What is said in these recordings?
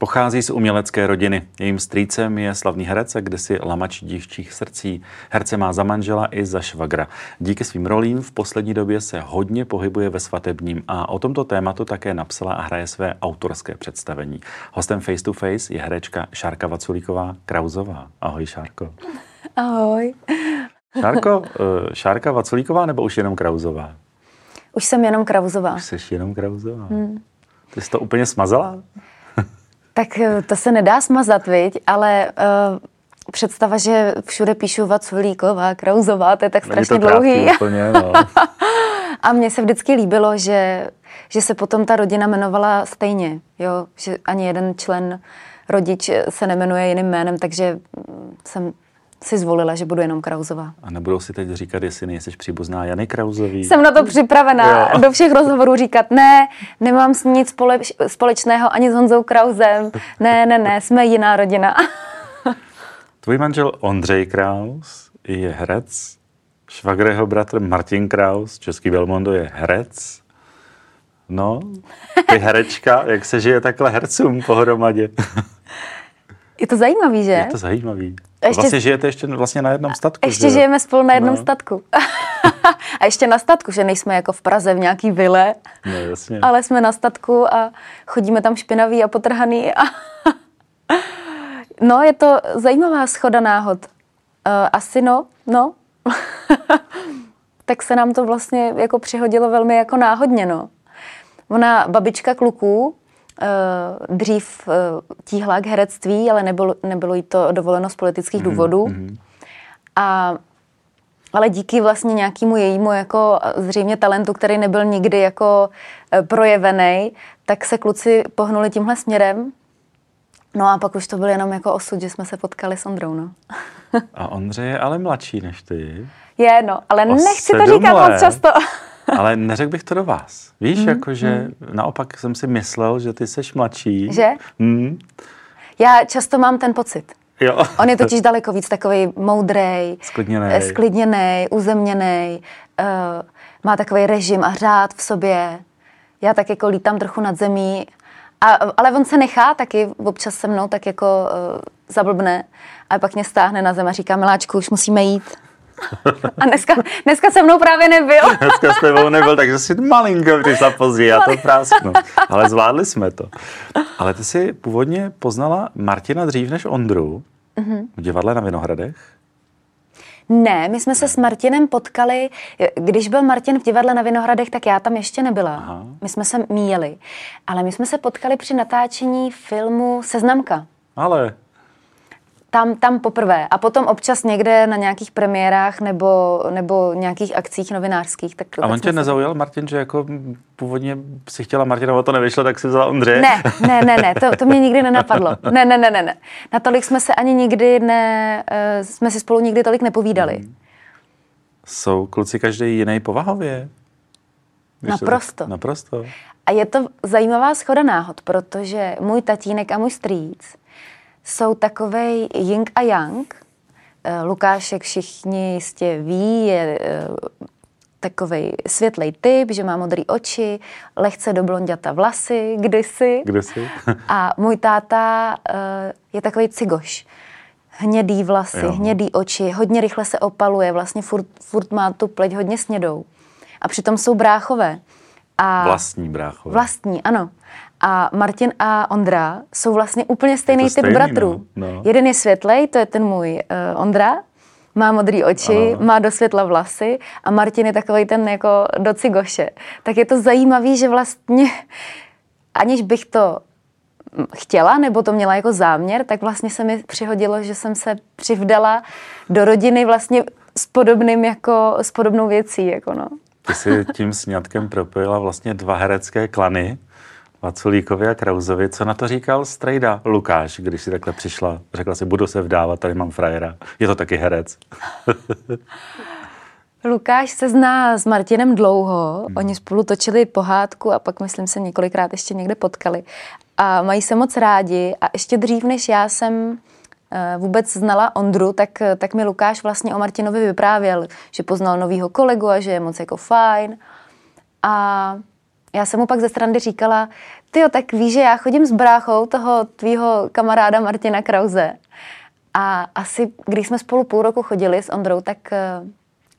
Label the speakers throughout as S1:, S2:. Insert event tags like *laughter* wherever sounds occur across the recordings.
S1: Pochází z umělecké rodiny. Jejím strýcem je slavný herec a kdysi lamač dívčích srdcí. Herce má za manžela i za švagra. Díky svým rolím v poslední době se hodně pohybuje ve svatebním a o tomto tématu také napsala a hraje své autorské představení. Hostem Face to Face je herečka Šárka Vaculíková Krauzová. Ahoj Šárko.
S2: Ahoj.
S1: Šárko, eh, Šárka Vaculíková nebo už jenom Krauzová?
S2: Už jsem jenom Krauzová.
S1: Už jsi jenom Krauzová. Hmm. Ty jsi to úplně smazala?
S2: Tak eh, to se nedá smazat, viď? ale uh, představa, že všude píšu Vaculíková, Krauzová, to je tak strašně
S1: to
S2: dlouhý.
S1: Úplně, no. *laughs*
S2: a mně se vždycky líbilo, že, že se potom ta rodina jmenovala stejně, jo? že ani jeden člen rodič se nemenuje jiným jménem, takže jsem si zvolila, že budu jenom Krauzová.
S1: A nebudou si teď říkat, jestli nejsi příbuzná Jany Krauzový?
S2: Jsem na to připravená. Jo. Do všech rozhovorů říkat, ne, nemám s nic společného ani s Honzou Krauzem. *laughs* Ne, ne, ne, jsme jiná rodina. *laughs*
S1: Tvůj manžel Ondřej Kraus je herec, švagreho bratr Martin Kraus, český Belmondo je herec. No, ty herečka, jak se žije takhle hercům pohromadě? *laughs*
S2: Je to zajímavý, že?
S1: Je to zajímavý. Ještě, vlastně žijete ještě vlastně na jednom statku.
S2: Ještě že? žijeme spolu na jednom no. statku. *laughs* a ještě na statku, že nejsme jako v Praze v nějaký vile,
S1: no, jasně.
S2: ale jsme na statku a chodíme tam špinaví a potrhaný. A *laughs* no, je to zajímavá schoda náhod. Uh, asi no, no. *laughs* tak se nám to vlastně jako přihodilo velmi jako náhodně, no. Ona, babička kluků, dřív uh, tíhla k herectví, ale nebylo, nebylo jí to dovoleno z politických mm-hmm. důvodů. Mm-hmm. A ale díky vlastně nějakému jejímu jako zřejmě talentu, který nebyl nikdy jako uh, projevený, tak se kluci pohnuli tímhle směrem. No a pak už to byl jenom jako osud, že jsme se potkali s Ondrou, no.
S1: a Ondřej je ale mladší než ty.
S2: Je, no, ale o nechci to říkat moc často.
S1: Ale neřekl bych to do vás. Víš, mm, jakože mm. naopak jsem si myslel, že ty jsi mladší.
S2: Že? Mm. Já často mám ten pocit.
S1: Jo.
S2: On je totiž daleko víc takový moudrej,
S1: sklidněný,
S2: sklidněný uzemněný, uh, má takový režim a řád v sobě. Já tak jako lítám trochu nad zemí, a, ale on se nechá taky občas se mnou tak jako uh, zablbne a pak mě stáhne na zem a říká, miláčku, už musíme jít. A dneska, dneska se mnou právě nebyl. *laughs*
S1: Dneska s tebou nebyl, takže si malinko přišla pozdě, já to prásknu. Ale zvládli jsme to. Ale ty jsi původně poznala Martina dřív než Ondru mm-hmm. v divadle na Vinohradech?
S2: Ne, my jsme se s Martinem potkali, když byl Martin v divadle na Vinohradech, tak já tam ještě nebyla. Aha. My jsme se míjeli. Ale my jsme se potkali při natáčení filmu Seznamka.
S1: Ale
S2: tam, tam poprvé. A potom občas někde na nějakých premiérách nebo, nebo nějakých akcích novinářských. Tak,
S1: a on tě nezaujal, Martin, že jako původně si chtěla Martina, to nevyšlo, tak si vzala Ondřeje?
S2: Ne, ne, ne, ne, to, to mě nikdy nenapadlo. Ne, ne, ne, ne, ne. Natolik jsme se ani nikdy ne, uh, jsme si spolu nikdy tolik nepovídali. Hmm.
S1: Jsou kluci každý jiný povahově?
S2: Když naprosto.
S1: Tak, naprosto.
S2: A je to zajímavá schoda náhod, protože můj tatínek a můj strýc jsou takovej Ying a Yang. Eh, Lukáš, jak všichni jistě ví, je eh, takový světlej typ, že má modré oči, lehce do blonděta vlasy, kdysi.
S1: Kdysi.
S2: a můj táta eh, je takový cigoš. Hnědý vlasy, jo. hnědý oči, hodně rychle se opaluje, vlastně furt, furt má tu pleť hodně snědou. A přitom jsou bráchové.
S1: A vlastní bráchové.
S2: Vlastní, ano. A Martin a Ondra jsou vlastně úplně stejný typ stejný, bratrů. No, no. Jeden je světlej, to je ten můj uh, Ondra, má modré oči, Aha. má do světla vlasy a Martin je takový ten jako do cigoše. Tak je to zajímavý, že vlastně aniž bych to chtěla, nebo to měla jako záměr, tak vlastně se mi přihodilo, že jsem se přivdala do rodiny vlastně s podobným jako, s podobnou věcí, jako no.
S1: Ty jsi tím sňatkem propojila vlastně dva herecké klany, Vaculíkovi a Krauzovi. Co na to říkal strejda Lukáš, když si takhle přišla? Řekla si, budu se vdávat, tady mám frajera. Je to taky herec. *laughs*
S2: Lukáš se zná s Martinem dlouho, hmm. oni spolu točili pohádku a pak, myslím, se několikrát ještě někde potkali. A mají se moc rádi a ještě dřív, než já jsem eh, vůbec znala Ondru, tak, tak mi Lukáš vlastně o Martinovi vyprávěl, že poznal novýho kolegu a že je moc jako fajn. A já jsem mu pak ze strany říkala, Ty tak víš, že já chodím s bráchou toho tvýho kamaráda Martina Krause. A asi, když jsme spolu půl roku chodili s Ondrou, tak uh,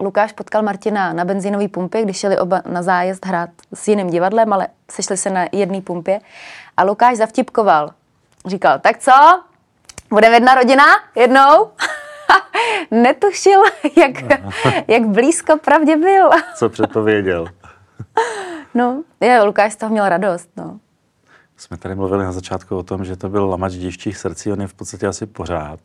S2: Lukáš potkal Martina na benzínové pumpě, když šli oba na zájezd hrát s jiným divadlem, ale sešli se na jedné pumpě. A Lukáš zavtipkoval. Říkal, tak co? Budeme jedna rodina? Jednou? *laughs* Netušil, jak, jak blízko pravdě byl.
S1: Co předpověděl? *laughs*
S2: no, je, Lukáš z toho měl radost, no.
S1: Jsme tady mluvili na začátku o tom, že to byl lamač dívčích srdcí, on je v podstatě asi pořád.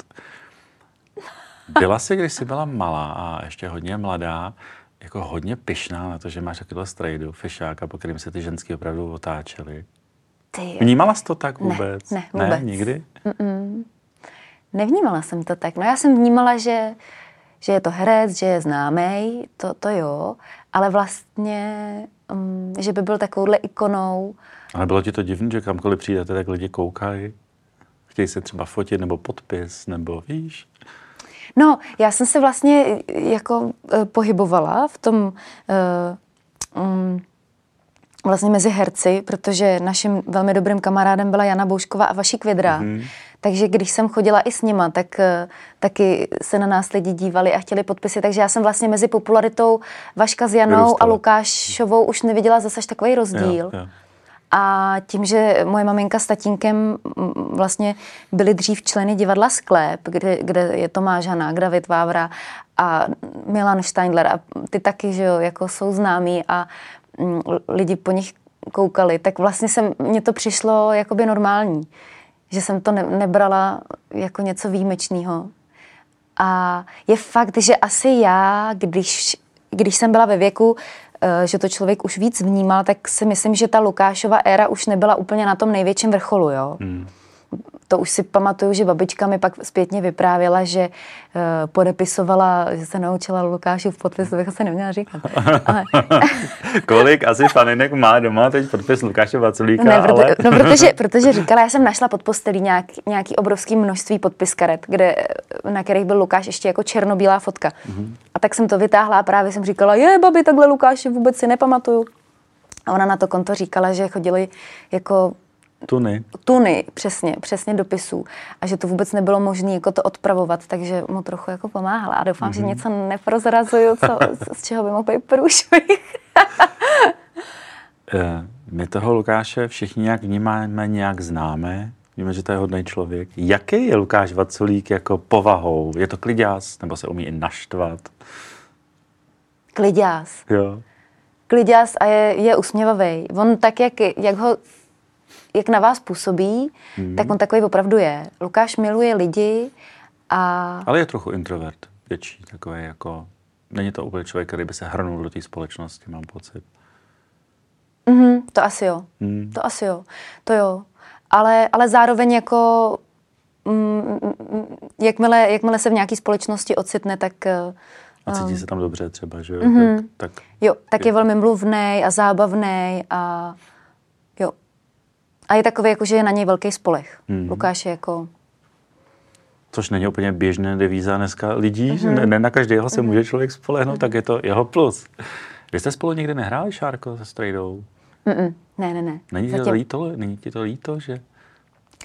S1: Byla jsi, když jsi byla malá a ještě hodně mladá, jako hodně pyšná na to, že máš takovýhle strejdu, fešáka, po kterým se ty ženský opravdu otáčely. Ty. Vnímala jsi to tak vůbec?
S2: Ne, ne, vůbec.
S1: ne nikdy?
S2: Mm-mm. Nevnímala jsem to tak. No já jsem vnímala, že, že je to herec, že je známý, to, to jo, ale vlastně, um, že by byl takovouhle ikonou.
S1: Ale bylo ti to divné, že kamkoliv přijdete, tak lidi koukají? Chtějí se třeba fotit nebo podpis, nebo víš?
S2: No, já jsem se vlastně jako e, pohybovala v tom e, um, vlastně mezi herci, protože naším velmi dobrým kamarádem byla Jana Boušková a Vaši Kvědra. Mm-hmm. Takže když jsem chodila i s nima, tak eh, taky se na nás lidi dívali a chtěli podpisy. Takže já jsem vlastně mezi popularitou Vaška s Janou Vyrůstala. a Lukášovou už neviděla zase takový rozdíl. Jo, jo. A tím, že moje maminka s tatínkem vlastně byli dřív členy divadla Sklep, kde, kde je Tomáš Hanák, David Vávra a Milan Steindler a ty taky, že jo, jako jsou známí a lidi po nich koukali, tak vlastně jsem, mně to přišlo jakoby normální že jsem to ne, nebrala jako něco výjimečného. A je fakt, že asi já, když, když jsem byla ve věku, eh, že to člověk už víc vnímal, tak si myslím, že ta Lukášova éra už nebyla úplně na tom největším vrcholu, jo. Hmm to už si pamatuju, že babička mi pak zpětně vyprávěla, že uh, podepisovala, že se naučila Lukášův podpis, to bych asi neměla říkat. *laughs* Ale... *laughs*
S1: Kolik asi faninek má doma teď podpis Lukáše Vaculíka,
S2: ne, proto, ale... no, protože, *laughs* protože říkala, já jsem našla pod postelí nějak, nějaký obrovský množství podpis karet, kde, na kterých byl Lukáš ještě jako černobílá fotka. Mm-hmm. A tak jsem to vytáhla a právě jsem říkala, je babi, takhle Lukáše vůbec si nepamatuju. A ona na to konto říkala, že chodili jako
S1: Tuny.
S2: Tuny, přesně, přesně dopisů. A že to vůbec nebylo možné jako to odpravovat, takže mu trochu jako pomáhala. A doufám, mm-hmm. že mhm. něco neprozrazuju, co, z, čeho by mohl být průšvih. *laughs*
S1: Eh, my toho Lukáše všichni nějak vnímáme, nějak známe. Víme, že to je hodný člověk. Jaký je Lukáš Vaculík jako povahou? Je to kliďás, nebo se umí i naštvat?
S2: Kliďás.
S1: Jo.
S2: Kliďás a je, je usměvavý. On tak, jak, jak ho jak na vás působí, hmm. tak on takový opravdu je. Lukáš miluje lidi a...
S1: Ale je trochu introvert, větší, takový jako... Není to úplně člověk, který by se hrnul do té společnosti, mám pocit.
S2: Mm-hmm, to asi jo. Hmm. To asi jo. To jo. Ale, ale zároveň jako mm, jakmile, jakmile se v nějaké společnosti ocitne, tak...
S1: Eh, a cítí um, se tam dobře třeba, že jo? Mm-hmm. Tak,
S2: tak, jo, tak je, je velmi mluvný a zábavný a a je takový, jako, že je na něj velký spolech. Hmm. Lukáš je jako...
S1: Což není úplně běžné devíza dneska lidí, mm-hmm. ne, ne na každého se mm-hmm. může člověk spolehnout, mm-hmm. tak je to jeho plus. Vy jste spolu někdy nehráli, Šárko, se Strejdou?
S2: Mm-mm. Ne, ne, ne.
S1: Není ti to líto, není ti to líto, že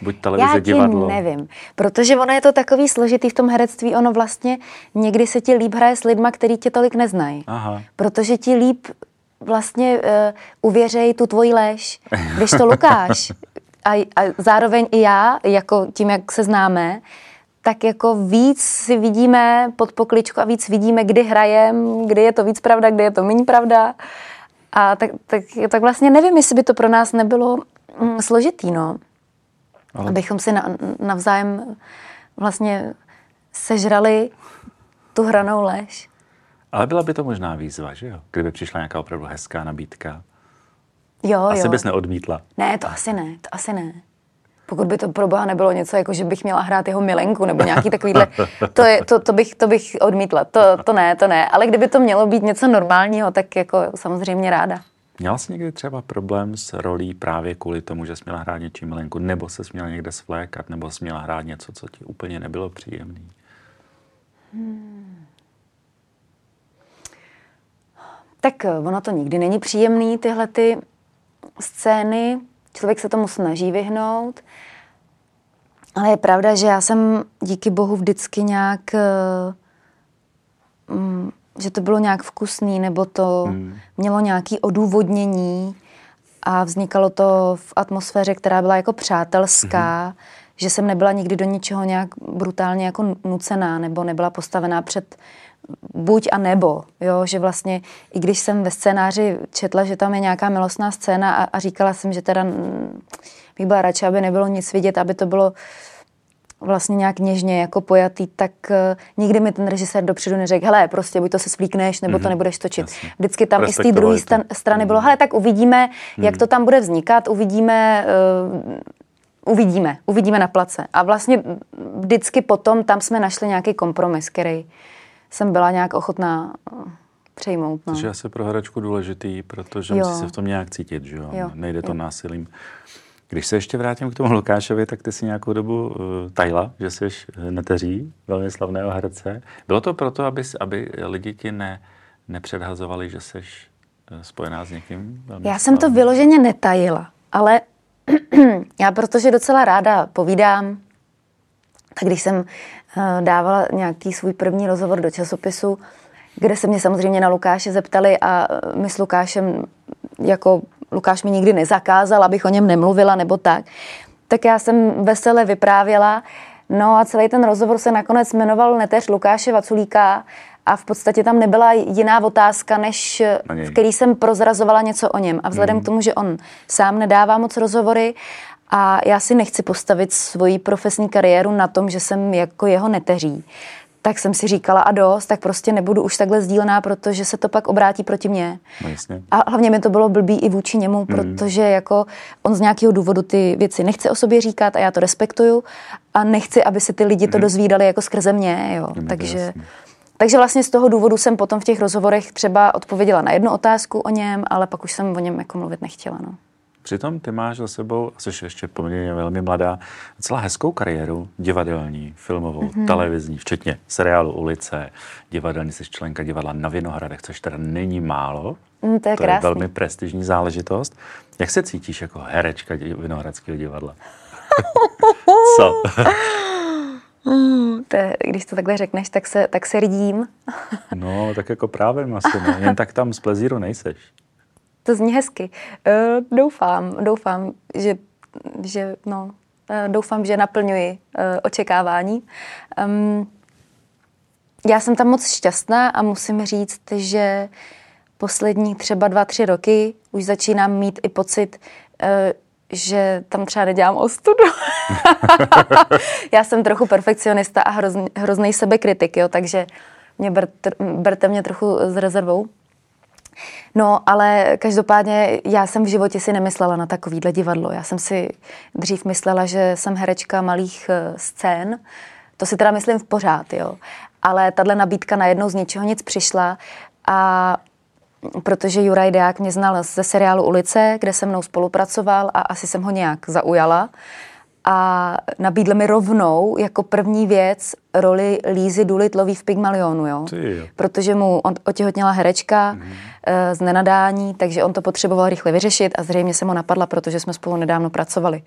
S1: buď televize, Já divadlo?
S2: nevím, protože ono je to takový složitý v tom herectví, ono vlastně někdy se ti líp hraje s lidma, který tě tolik neznají. Aha. Protože ti líp vlastně uh, uvěřej tu tvoji lež, když to Lukáš. *laughs* A, a zároveň i já, jako tím, jak se známe, tak jako víc si vidíme pod pokličku a víc vidíme, kdy hrajem, kdy je to víc pravda, kdy je to méně pravda. A tak, tak, tak vlastně nevím, jestli by to pro nás nebylo mm, složitý, no. Ale... Abychom si na, navzájem vlastně sežrali tu hranou lež.
S1: Ale byla by to možná výzva, že jo? Kdyby přišla nějaká opravdu hezká nabídka.
S2: Jo,
S1: asi
S2: jo.
S1: bys neodmítla.
S2: Ne, to asi ne, to asi ne. Pokud by to pro boha nebylo něco, jako že bych měla hrát jeho milenku nebo nějaký takovýhle, *laughs* to, je, to, to, bych, to bych odmítla. To, to ne, to ne. Ale kdyby to mělo být něco normálního, tak jako samozřejmě ráda.
S1: Měla jsi někdy třeba problém s rolí právě kvůli tomu, že jsi měla hrát něčí milenku, nebo se měla někde svlékat, nebo jsi měla hrát něco, co ti úplně nebylo příjemné? Hmm.
S2: Tak eh, ono to nikdy není příjemný, tyhle ty scény. člověk se tomu snaží vyhnout, ale je pravda, že já jsem díky bohu vždycky nějak, um, že to bylo nějak vkusný, nebo to hmm. mělo nějaké odůvodnění a vznikalo to v atmosféře, která byla jako přátelská, hmm. že jsem nebyla nikdy do ničeho nějak brutálně jako nucená, nebo nebyla postavená před buď a nebo, jo, že vlastně i když jsem ve scénáři četla, že tam je nějaká milostná scéna a, a říkala jsem, že teda bych byla radši, aby nebylo nic vidět, aby to bylo vlastně nějak něžně jako pojatý, tak uh, nikdy mi ten režisér dopředu neřekl, hele, prostě buď to se splíkneš, nebo mm-hmm. to mhm. nebudeš točit. Jasně. Vždycky tam i z té druhé stan- strany mm-hmm. bylo, hele, tak uvidíme, mm-hmm. jak to tam bude vznikat, uvidíme, uh, uvidíme, uvidíme na place. A vlastně vždycky potom tam jsme našli nějaký kompromis, který jsem byla nějak ochotná eh, přejmout. No.
S1: To je asi pro hračku důležitý, protože jo. musí se v tom nějak cítit, že jo? jo. Nejde to jo. násilím. Když se ještě vrátím k tomu Lukášovi, tak ty si nějakou dobu uh, tajla, že jsi neteří velmi slavného herce. Bylo to proto, aby, aby lidi ti ne, nepředhazovali, že jsi spojená s někým?
S2: Já slavným? jsem to vyloženě netajila, ale *clears throat* já protože docela ráda povídám, tak když jsem uh, dávala nějaký svůj první rozhovor do časopisu, kde se mě samozřejmě na Lukáše zeptali a my s Lukášem jako Lukáš mi nikdy nezakázal, abych o něm nemluvila nebo tak. Tak já jsem vesele vyprávěla. No a celý ten rozhovor se nakonec jmenoval Neteř Lukáše Vaculíka a v podstatě tam nebyla jiná otázka, než v který jsem prozrazovala něco o něm. A vzhledem mm. k tomu, že on sám nedává moc rozhovory a já si nechci postavit svoji profesní kariéru na tom, že jsem jako jeho neteří, tak jsem si říkala a dost, tak prostě nebudu už takhle sdílená, protože se to pak obrátí proti mně.
S1: No, jasně.
S2: A hlavně mi to bylo blbý i vůči němu, mm. protože jako on z nějakého důvodu ty věci nechce o sobě říkat a já to respektuju a nechci, aby se ty lidi to mm. dozvídali jako skrze mě, jo. Mm, takže, takže vlastně z toho důvodu jsem potom v těch rozhovorech třeba odpověděla na jednu otázku o něm, ale pak už jsem o něm jako mluvit nechtěla, no.
S1: Přitom ty máš za sebou, jsi ještě poměrně velmi mladá, celá hezkou kariéru, divadelní, filmovou, mm-hmm. televizní, včetně seriálu Ulice, divadelní, jsi členka divadla na Vinohradech, což teda není málo.
S2: Mm, to je,
S1: to
S2: je
S1: velmi prestižní záležitost. Jak se cítíš jako herečka Vinohradského divadla? *laughs* Co?
S2: Mm, to je, když to takhle řekneš, tak se, tak se ridím.
S1: no, tak jako právě asi, no. jen tak tam z plezíru nejseš.
S2: To zní hezky. Uh, doufám, doufám, že, že no, uh, doufám, že naplňuji uh, očekávání. Já jsem tam moc šťastná a musím říct, že poslední třeba dva, tři roky už začínám mít i pocit, že tam třeba nedělám ostudu. *laughs* já jsem trochu perfekcionista a hrozný, hrozný sebekritik, jo, takže mě berte, berte mě trochu s rezervou. No, ale každopádně já jsem v životě si nemyslela na takovýhle divadlo. Já jsem si dřív myslela, že jsem herečka malých uh, scén. To si teda myslím v pořád, jo. Ale tahle nabídka najednou z ničeho nic přišla a protože Juraj Deák mě znal ze seriálu Ulice, kde se mnou spolupracoval a asi jsem ho nějak zaujala, a nabídl mi rovnou jako první věc roli Lízy Dulitlový v Pygmalionu, jo?
S1: jo.
S2: Protože mu on, otěhotněla herečka mm. e, z nenadání, takže on to potřeboval rychle vyřešit a zřejmě se mu napadla, protože jsme spolu nedávno pracovali.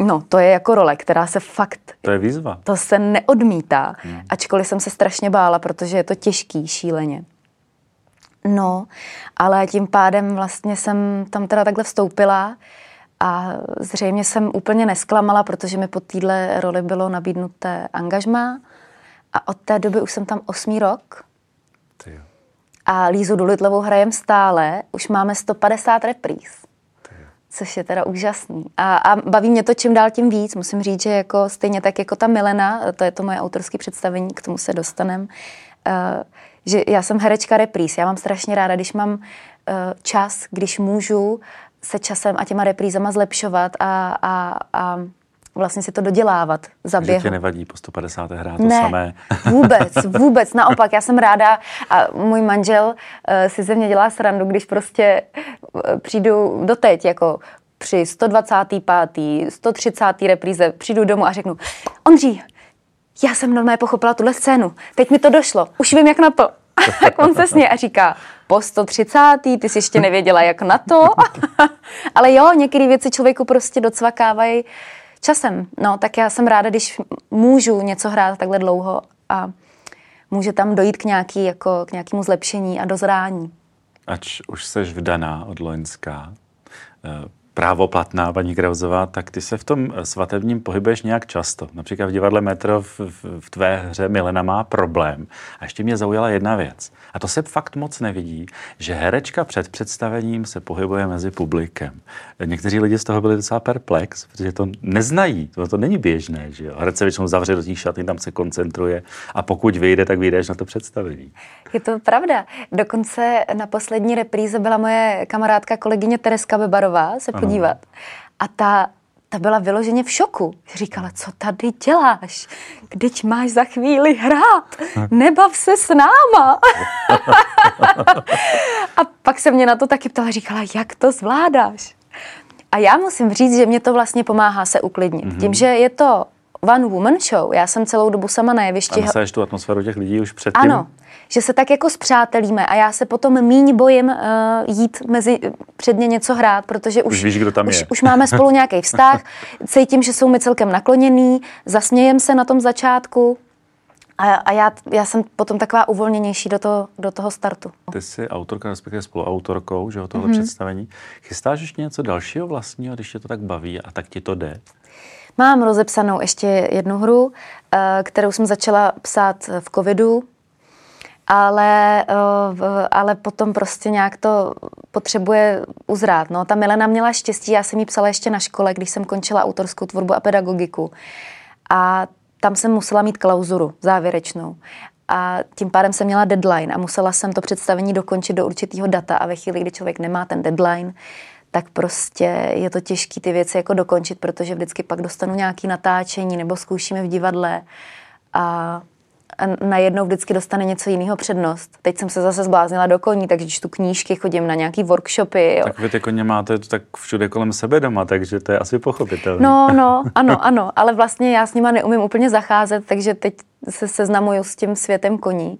S2: No, to je jako role, která se fakt...
S1: To je výzva.
S2: To se neodmítá, mm. ačkoliv jsem se strašně bála, protože je to těžký šíleně. No, ale tím pádem vlastně jsem tam teda takhle vstoupila a zřejmě jsem úplně nesklamala, protože mi po téhle roli bylo nabídnuté angažma. A od té doby už jsem tam osmý rok.
S1: Ty
S2: A Lízu Dulitlovou hrajem stále. Už máme 150 repríz. Což je teda úžasný. A, a baví mě to čím dál tím víc. Musím říct, že jako stejně tak jako ta Milena, to je to moje autorské představení, k tomu se dostanem, uh, že já jsem herečka repríz. Já mám strašně ráda, když mám uh, čas, když můžu se časem a těma reprízama zlepšovat a, a, a vlastně si to dodělávat za běhu. Že
S1: tě nevadí po 150. hrát to
S2: ne,
S1: samé?
S2: vůbec, *laughs* vůbec. Naopak, já jsem ráda a můj manžel uh, si ze mě dělá srandu, když prostě uh, přijdu doteď, jako při 125. 130. repríze přijdu domů a řeknu, Ondří, já jsem normálně pochopila tuhle scénu, teď mi to došlo, už vím, jak na to. *laughs* on se sně a říká, po 130. ty jsi ještě nevěděla, jak na to. *laughs* Ale jo, některé věci člověku prostě docvakávají časem. No, tak já jsem ráda, když můžu něco hrát takhle dlouho a může tam dojít k, nějaký, jako, k nějakému zlepšení a dozrání.
S1: Ač už seš vdaná od Loňská, eh, právoplatná paní Krauzová, tak ty se v tom svatebním pohybuješ nějak často. Například v divadle Metro v, v, v tvé hře Milena má problém. A ještě mě zaujala jedna věc. A to se fakt moc nevidí, že herečka před představením se pohybuje mezi publikem. Někteří lidi z toho byli docela perplex, protože to neznají, to, to není běžné. Že jo? Herec se většinou zavře do té šaty, tam se koncentruje a pokud vyjde, tak vyjdeš na to představení.
S2: Je to pravda. Dokonce na poslední repríze byla moje kamarádka kolegyně Tereska Bebarová se podívat. A ta ta byla vyloženě v šoku. Říkala, co tady děláš? Když máš za chvíli hrát? Nebav se s náma. *laughs* a pak se mě na to taky ptala, říkala, jak to zvládáš? A já musím říct, že mě to vlastně pomáhá se uklidnit. Mm-hmm. Tím, že je to one woman show, já jsem celou dobu sama na jevišti.
S1: A tu atmosféru těch lidí už předtím?
S2: Ano, že se tak jako zpřátelíme a já se potom míň bojím uh, jít mezi předně něco hrát, protože už,
S1: už, víš, kdo tam
S2: už,
S1: je.
S2: už máme spolu nějaký vztah, *laughs* cítím, že jsou mi celkem nakloněný, zasmějem se na tom začátku a, a já, já jsem potom taková uvolněnější do toho, do toho startu.
S1: Ty jsi autorka, respektive spoluautorkou, že o tohle mm-hmm. představení. Chystáš ještě něco dalšího vlastního, když tě to tak baví a tak ti to jde?
S2: Mám rozepsanou ještě jednu hru, eh, kterou jsem začala psát v covidu, ale, eh, ale potom prostě nějak to potřebuje uzrát. No. Ta Milena měla štěstí, já jsem jí psala ještě na škole, když jsem končila autorskou tvorbu a pedagogiku. A tam jsem musela mít klauzuru závěrečnou. A tím pádem jsem měla deadline a musela jsem to představení dokončit do určitého data. A ve chvíli, kdy člověk nemá ten deadline, tak prostě je to těžké ty věci jako dokončit, protože vždycky pak dostanu nějaké natáčení nebo zkoušíme v divadle a a najednou vždycky dostane něco jiného přednost. Teď jsem se zase zbláznila do koní, takže čtu knížky, chodím na nějaký workshopy. Jo.
S1: Tak vy ty koně máte to tak všude kolem sebe doma, takže to je asi pochopitelné.
S2: No, no, *laughs* ano, ano, ale vlastně já s nima neumím úplně zacházet, takže teď se seznamuju s tím světem koní.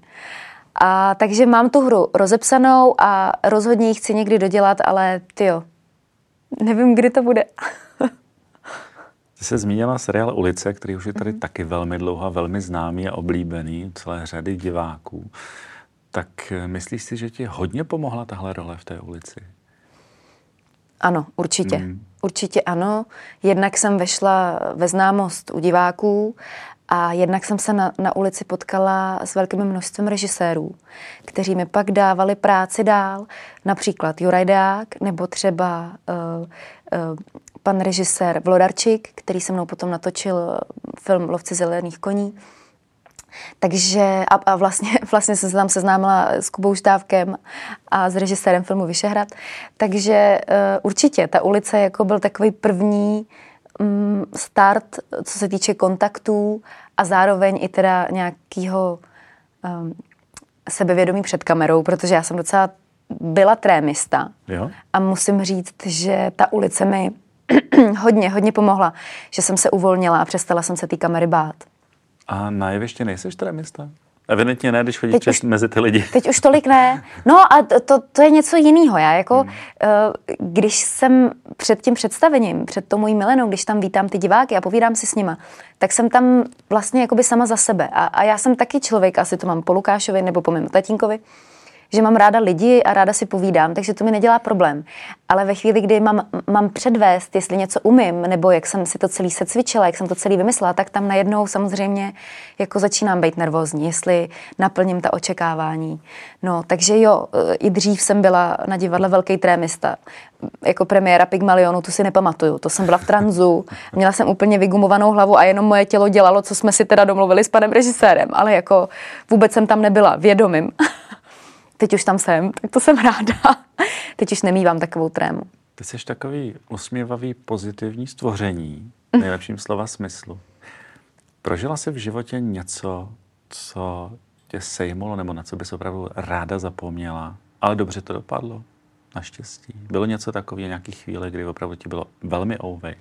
S2: A takže mám tu hru rozepsanou a rozhodně ji chci někdy dodělat, ale ty jo, nevím, kdy to bude.
S1: Ty se zmínila seriál Ulice, který už je tady mm-hmm. taky velmi dlouho a velmi známý a oblíbený celé řady diváků. Tak eh, myslíš si, že ti hodně pomohla tahle role v té ulici?
S2: Ano, určitě. Mm. Určitě ano. Jednak jsem vešla ve známost u diváků a jednak jsem se na, na ulici potkala s velkým množstvím režisérů, kteří mi pak dávali práci dál, například Juraj Deák, nebo třeba uh, uh, pan režisér Vlodarčík, který se mnou potom natočil film Lovci zelených koní. Takže a, a vlastně, *laughs* vlastně jsem se tam seznámila s Kubou Štávkem a s režisérem filmu Vyšehrad. Takže uh, určitě ta ulice jako byl takový první um, start, co se týče kontaktů a zároveň i teda nějakého um, sebevědomí před kamerou, protože já jsem docela byla trémista.
S1: Jo?
S2: A musím říct, že ta ulice mi *clears throat* hodně, hodně pomohla, že jsem se uvolnila a přestala jsem se té kamery bát.
S1: A na jeviště nejseš trémista? Evidentně ne, když chodíš teď přes, už, mezi ty lidi.
S2: Teď už tolik ne. No a to, to je něco jiného. Já jako, hmm. uh, když jsem před tím představením, před tou mojí milenou, když tam vítám ty diváky a povídám si s nima, tak jsem tam vlastně jakoby sama za sebe. A, a já jsem taky člověk, asi to mám po Lukášovi nebo po mém tatínkovi, že mám ráda lidi a ráda si povídám, takže to mi nedělá problém. Ale ve chvíli, kdy mám, mám předvést, jestli něco umím, nebo jak jsem si to celý secvičila, jak jsem to celý vymyslela, tak tam najednou samozřejmě jako začínám být nervózní, jestli naplním ta očekávání. No, takže jo, e, i dřív jsem byla na divadle velký trémista. Jako premiéra Pygmalionu, tu si nepamatuju. To jsem byla v tranzu, měla jsem úplně vygumovanou hlavu a jenom moje tělo dělalo, co jsme si teda domluvili s panem režisérem, ale jako vůbec jsem tam nebyla vědomím. *laughs* teď už tam jsem, tak to jsem ráda. *laughs* teď už nemývám takovou trému.
S1: Ty jsi takový usměvavý, pozitivní stvoření, v nejlepším slova smyslu. Prožila jsi v životě něco, co tě sejmulo, nebo na co bys opravdu ráda zapomněla, ale dobře to dopadlo, naštěstí. Bylo něco takového, nějaký chvíle, kdy opravdu ti bylo velmi ouvej?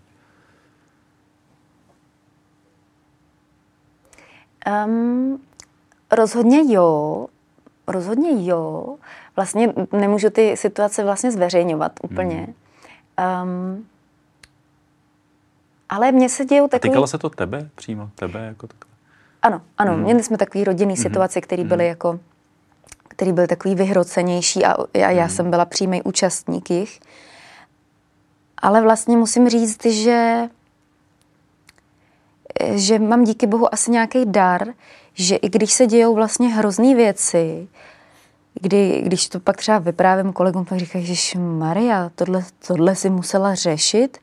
S2: Um, rozhodně jo, rozhodně jo. Vlastně nemůžu ty situace vlastně zveřejňovat úplně. Mm. Um, ale mně se dějou
S1: takový... A týkalo se to tebe přímo? Tebe jako takové?
S2: Ano, ano. Mm. Měli jsme takový rodinný mm. situace, které byly mm. jako který byl takový vyhrocenější a, a já mm. jsem byla přímý účastník jich. Ale vlastně musím říct, že že mám díky bohu asi nějaký dar, že i když se dějou vlastně hrozný věci, kdy, když to pak třeba vyprávím kolegům, pak říkají, že Maria, tohle, tohle si musela řešit.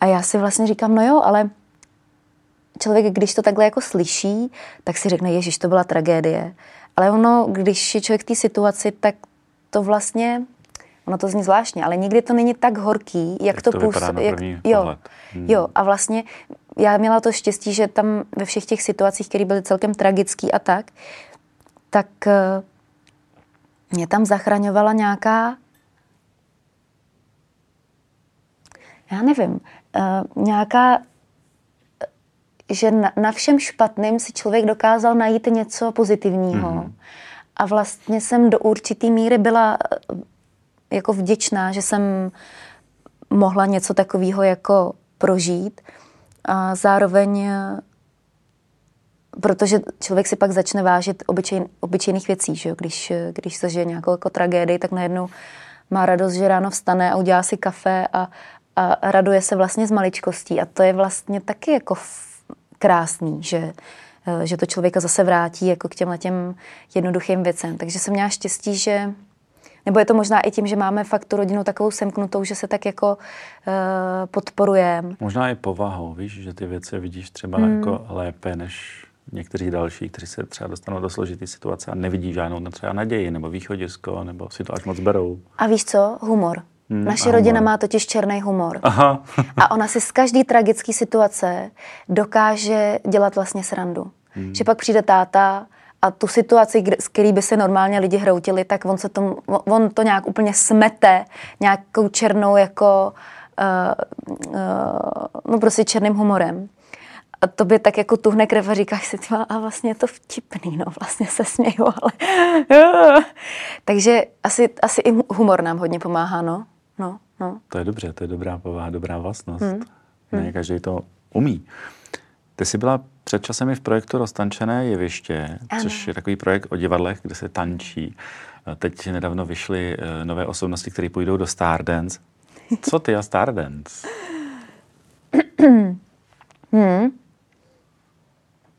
S2: A já si vlastně říkám, no jo, ale člověk, když to takhle jako slyší, tak si řekne, ježiš, to byla tragédie. Ale ono, když je člověk v té situaci, tak to vlastně, ono to zní zvláštně, ale nikdy to není tak horký, jak, jak to,
S1: to působí. Jak,
S2: jo, hmm. jo, a vlastně já měla to štěstí, že tam ve všech těch situacích, které byly celkem tragické a tak, tak eh, mě tam zachraňovala nějaká, já nevím, uh, nějaká, že na, na všem špatným si člověk dokázal najít něco pozitivního. Mm-hmm. A vlastně jsem do určité míry byla eh, jako vděčná, že jsem mohla něco takového jako prožít. A zároveň, eh, protože člověk si pak začne vážit obyčej, obyčejných věcí, že jo? Když, eh, když zažije nějakou jako tragédii, tak najednou má radost, že ráno vstane a udělá si kafe a, a raduje se vlastně z maličkostí. A to je vlastně taky jako krásný, že, eh, že to člověka zase vrátí jako k těmhle těm jednoduchým věcem. Takže jsem měla štěstí, že nebo je to možná i tím, že máme fakt tu rodinu takovou semknutou, že se tak jako uh, podporujeme.
S1: Možná i povahou, víš, že ty věci vidíš třeba hmm. jako lépe než někteří další, kteří se třeba dostanou do složité situace a nevidí žádnou třeba naději nebo východisko, nebo si to až moc berou.
S2: A víš co? Humor. Hmm, Naše rodina humor. má totiž černý humor. Aha. *laughs* a ona si z každé tragické situace dokáže dělat vlastně srandu. Hmm. Že pak přijde táta a tu situaci, s který by se normálně lidi hroutili, tak on, se tom, on to nějak úplně smete nějakou černou jako uh, uh, no prostě černým humorem. A to by tak jako tuhne krev a říkáš si, tyma, a vlastně je to vtipný, no vlastně se směju, ale... *laughs* Takže asi, asi i humor nám hodně pomáhá, no. no, no.
S1: To je dobře, to je dobrá povaha, dobrá vlastnost. Hmm. Ne hmm. každý to umí. Ty jsi byla před časem i v projektu Roztančené jeviště, ano. což je takový projekt o divadlech, kde se tančí. Teď nedávno vyšly eh, nové osobnosti, které půjdou do Stardance. Co ty a Stardance? *clears throat*
S2: hmm.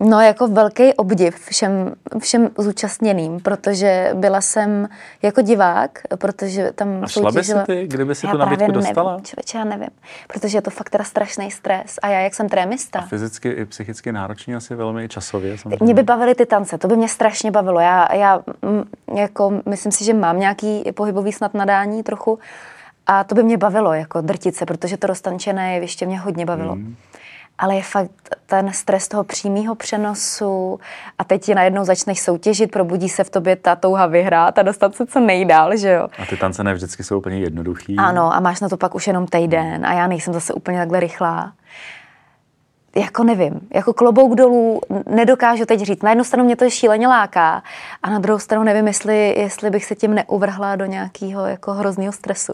S2: No jako velký obdiv všem, všem zúčastněným, protože byla jsem jako divák, protože tam
S1: A šla soutěžila... by si ty, kdyby si já tu nabídku dostala?
S2: Nevím, člověče, já nevím, protože je to fakt teda strašný stres a já jak jsem trémista.
S1: A fyzicky i psychicky náročný asi velmi časově.
S2: Samozřejmě. Mě by bavily ty tance, to by mě strašně bavilo. Já, já mm, jako myslím si, že mám nějaký pohybový snad nadání trochu a to by mě bavilo, jako drtit se, protože to roztančené jeviště mě hodně bavilo. Hmm ale je fakt ten stres toho přímého přenosu a teď ti najednou začneš soutěžit, probudí se v tobě ta touha vyhrát a dostat se co nejdál, že jo.
S1: A ty tance ne vždycky jsou úplně jednoduchý.
S2: Ano, a máš na to pak už jenom týden a já nejsem zase úplně takhle rychlá. Jako nevím, jako klobouk dolů nedokážu teď říct. Na jednu stranu mě to šíleně láká a na druhou stranu nevím, jestli, jestli bych se tím neuvrhla do nějakého jako hrozného stresu.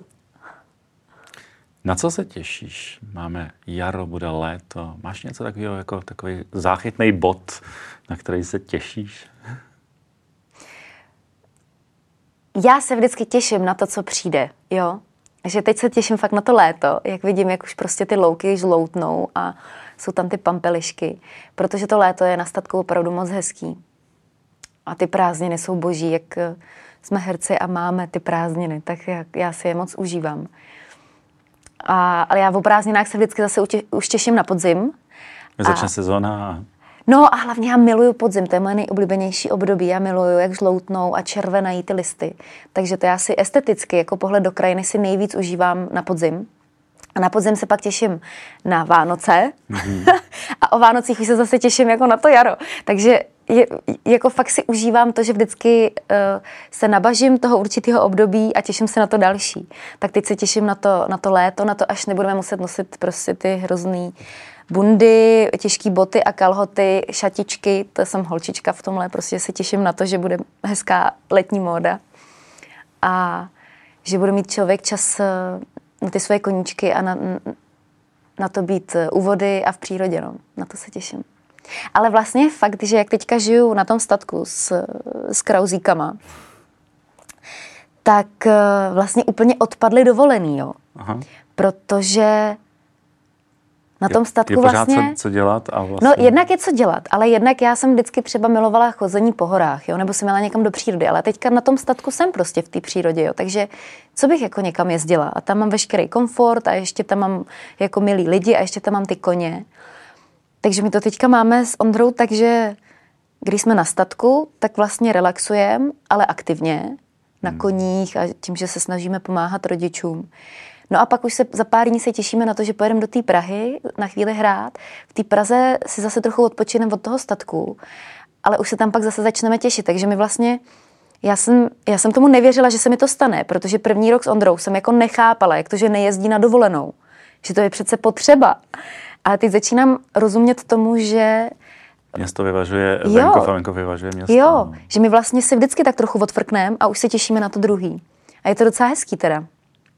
S1: Na co se těšíš? Máme jaro, bude léto. Máš něco takového jako takový záchytný bod, na který se těšíš?
S2: Já se vždycky těším na to, co přijde, jo. Že teď se těším fakt na to léto, jak vidím, jak už prostě ty louky žloutnou a jsou tam ty pampelišky, protože to léto je na statku opravdu moc hezký. A ty prázdniny jsou boží, jak jsme herci a máme ty prázdniny, tak já si je moc užívám. A, ale já v prázdninách se vždycky zase už těším na podzim.
S1: Začne a, sezóna.
S2: No a hlavně já miluju podzim, to je moje nejoblíbenější období. Já miluju, jak žloutnou a červenají ty listy. Takže to já si esteticky, jako pohled do krajiny, si nejvíc užívám na podzim. A na podzim se pak těším na Vánoce. Mm-hmm. *laughs* a o Vánocích už se zase těším jako na to jaro. Takže je, jako fakt si užívám to, že vždycky uh, se nabažím toho určitého období a těším se na to další. Tak teď se těším na to, na to léto, na to, až nebudeme muset nosit prostě ty hrozný bundy, těžké boty a kalhoty, šatičky, to jsem holčička v tomhle, prostě se těším na to, že bude hezká letní móda. A že bude mít člověk čas eh, na ty svoje koníčky a na, na to být u vody a v přírodě, no. Na to se těším. Ale vlastně fakt, že jak teďka žiju na tom statku s, s krauzíkama, tak eh, vlastně úplně odpadly dovolený, jo. Aha. Protože na tom statku
S1: je, je
S2: vlastně...
S1: Co, co dělat a
S2: no,
S1: vlastně...
S2: No jednak je co dělat, ale jednak já jsem vždycky třeba milovala chození po horách, jo, nebo jsem měla někam do přírody, ale teďka na tom statku jsem prostě v té přírodě, jo, takže co bych jako někam jezdila a tam mám veškerý komfort a ještě tam mám jako milí lidi a ještě tam mám ty koně. Takže my to teďka máme s Ondrou, takže když jsme na statku, tak vlastně relaxujeme, ale aktivně na hmm. koních a tím, že se snažíme pomáhat rodičům. No a pak už se za pár dní se těšíme na to, že pojedeme do té Prahy na chvíli hrát. V té Praze si zase trochu odpočineme od toho statku, ale už se tam pak zase začneme těšit. Takže my vlastně, já jsem, já jsem tomu nevěřila, že se mi to stane, protože první rok s Ondrou jsem jako nechápala, jak to, že nejezdí na dovolenou. Že to je přece potřeba. Ale teď začínám rozumět tomu, že
S1: Město vyvažuje venkov a venkov vyvažuje město.
S2: Jo, že my vlastně si vždycky tak trochu odfrkneme a už se těšíme na to druhý. A je to docela hezký teda.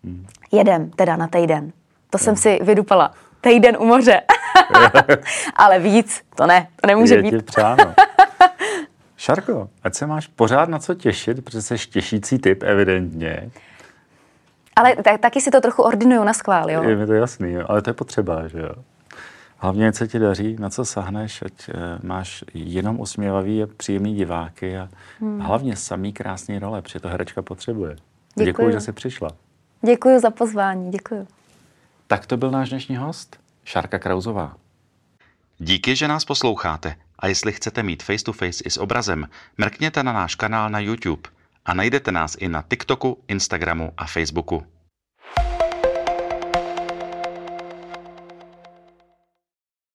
S2: Hmm. Jedem teda na týden. To jsem si vydupala. Týden u moře. *laughs* Ale víc, to ne, to nemůže
S1: je
S2: být.
S1: přáno. *laughs* Šarko, ať se máš pořád na co těšit, protože jsi těšící typ, evidentně.
S2: Ale tak, taky si to trochu ordinuju na schvál, jo?
S1: Je mi to jasný, jo? ale to je potřeba, že jo? Hlavně, co ti daří, na co sahneš, ať e, máš jenom usměvavý a příjemný diváky a hmm. hlavně samý krásný role, protože to herečka potřebuje. Děkuji, Děkuji že jsi přišla.
S2: Děkuji za pozvání, děkuji.
S1: Tak to byl náš dnešní host, Šárka Krauzová. Díky, že nás posloucháte a jestli chcete mít face to face i s obrazem, mrkněte na náš kanál na YouTube a najdete nás i na TikToku, Instagramu a Facebooku.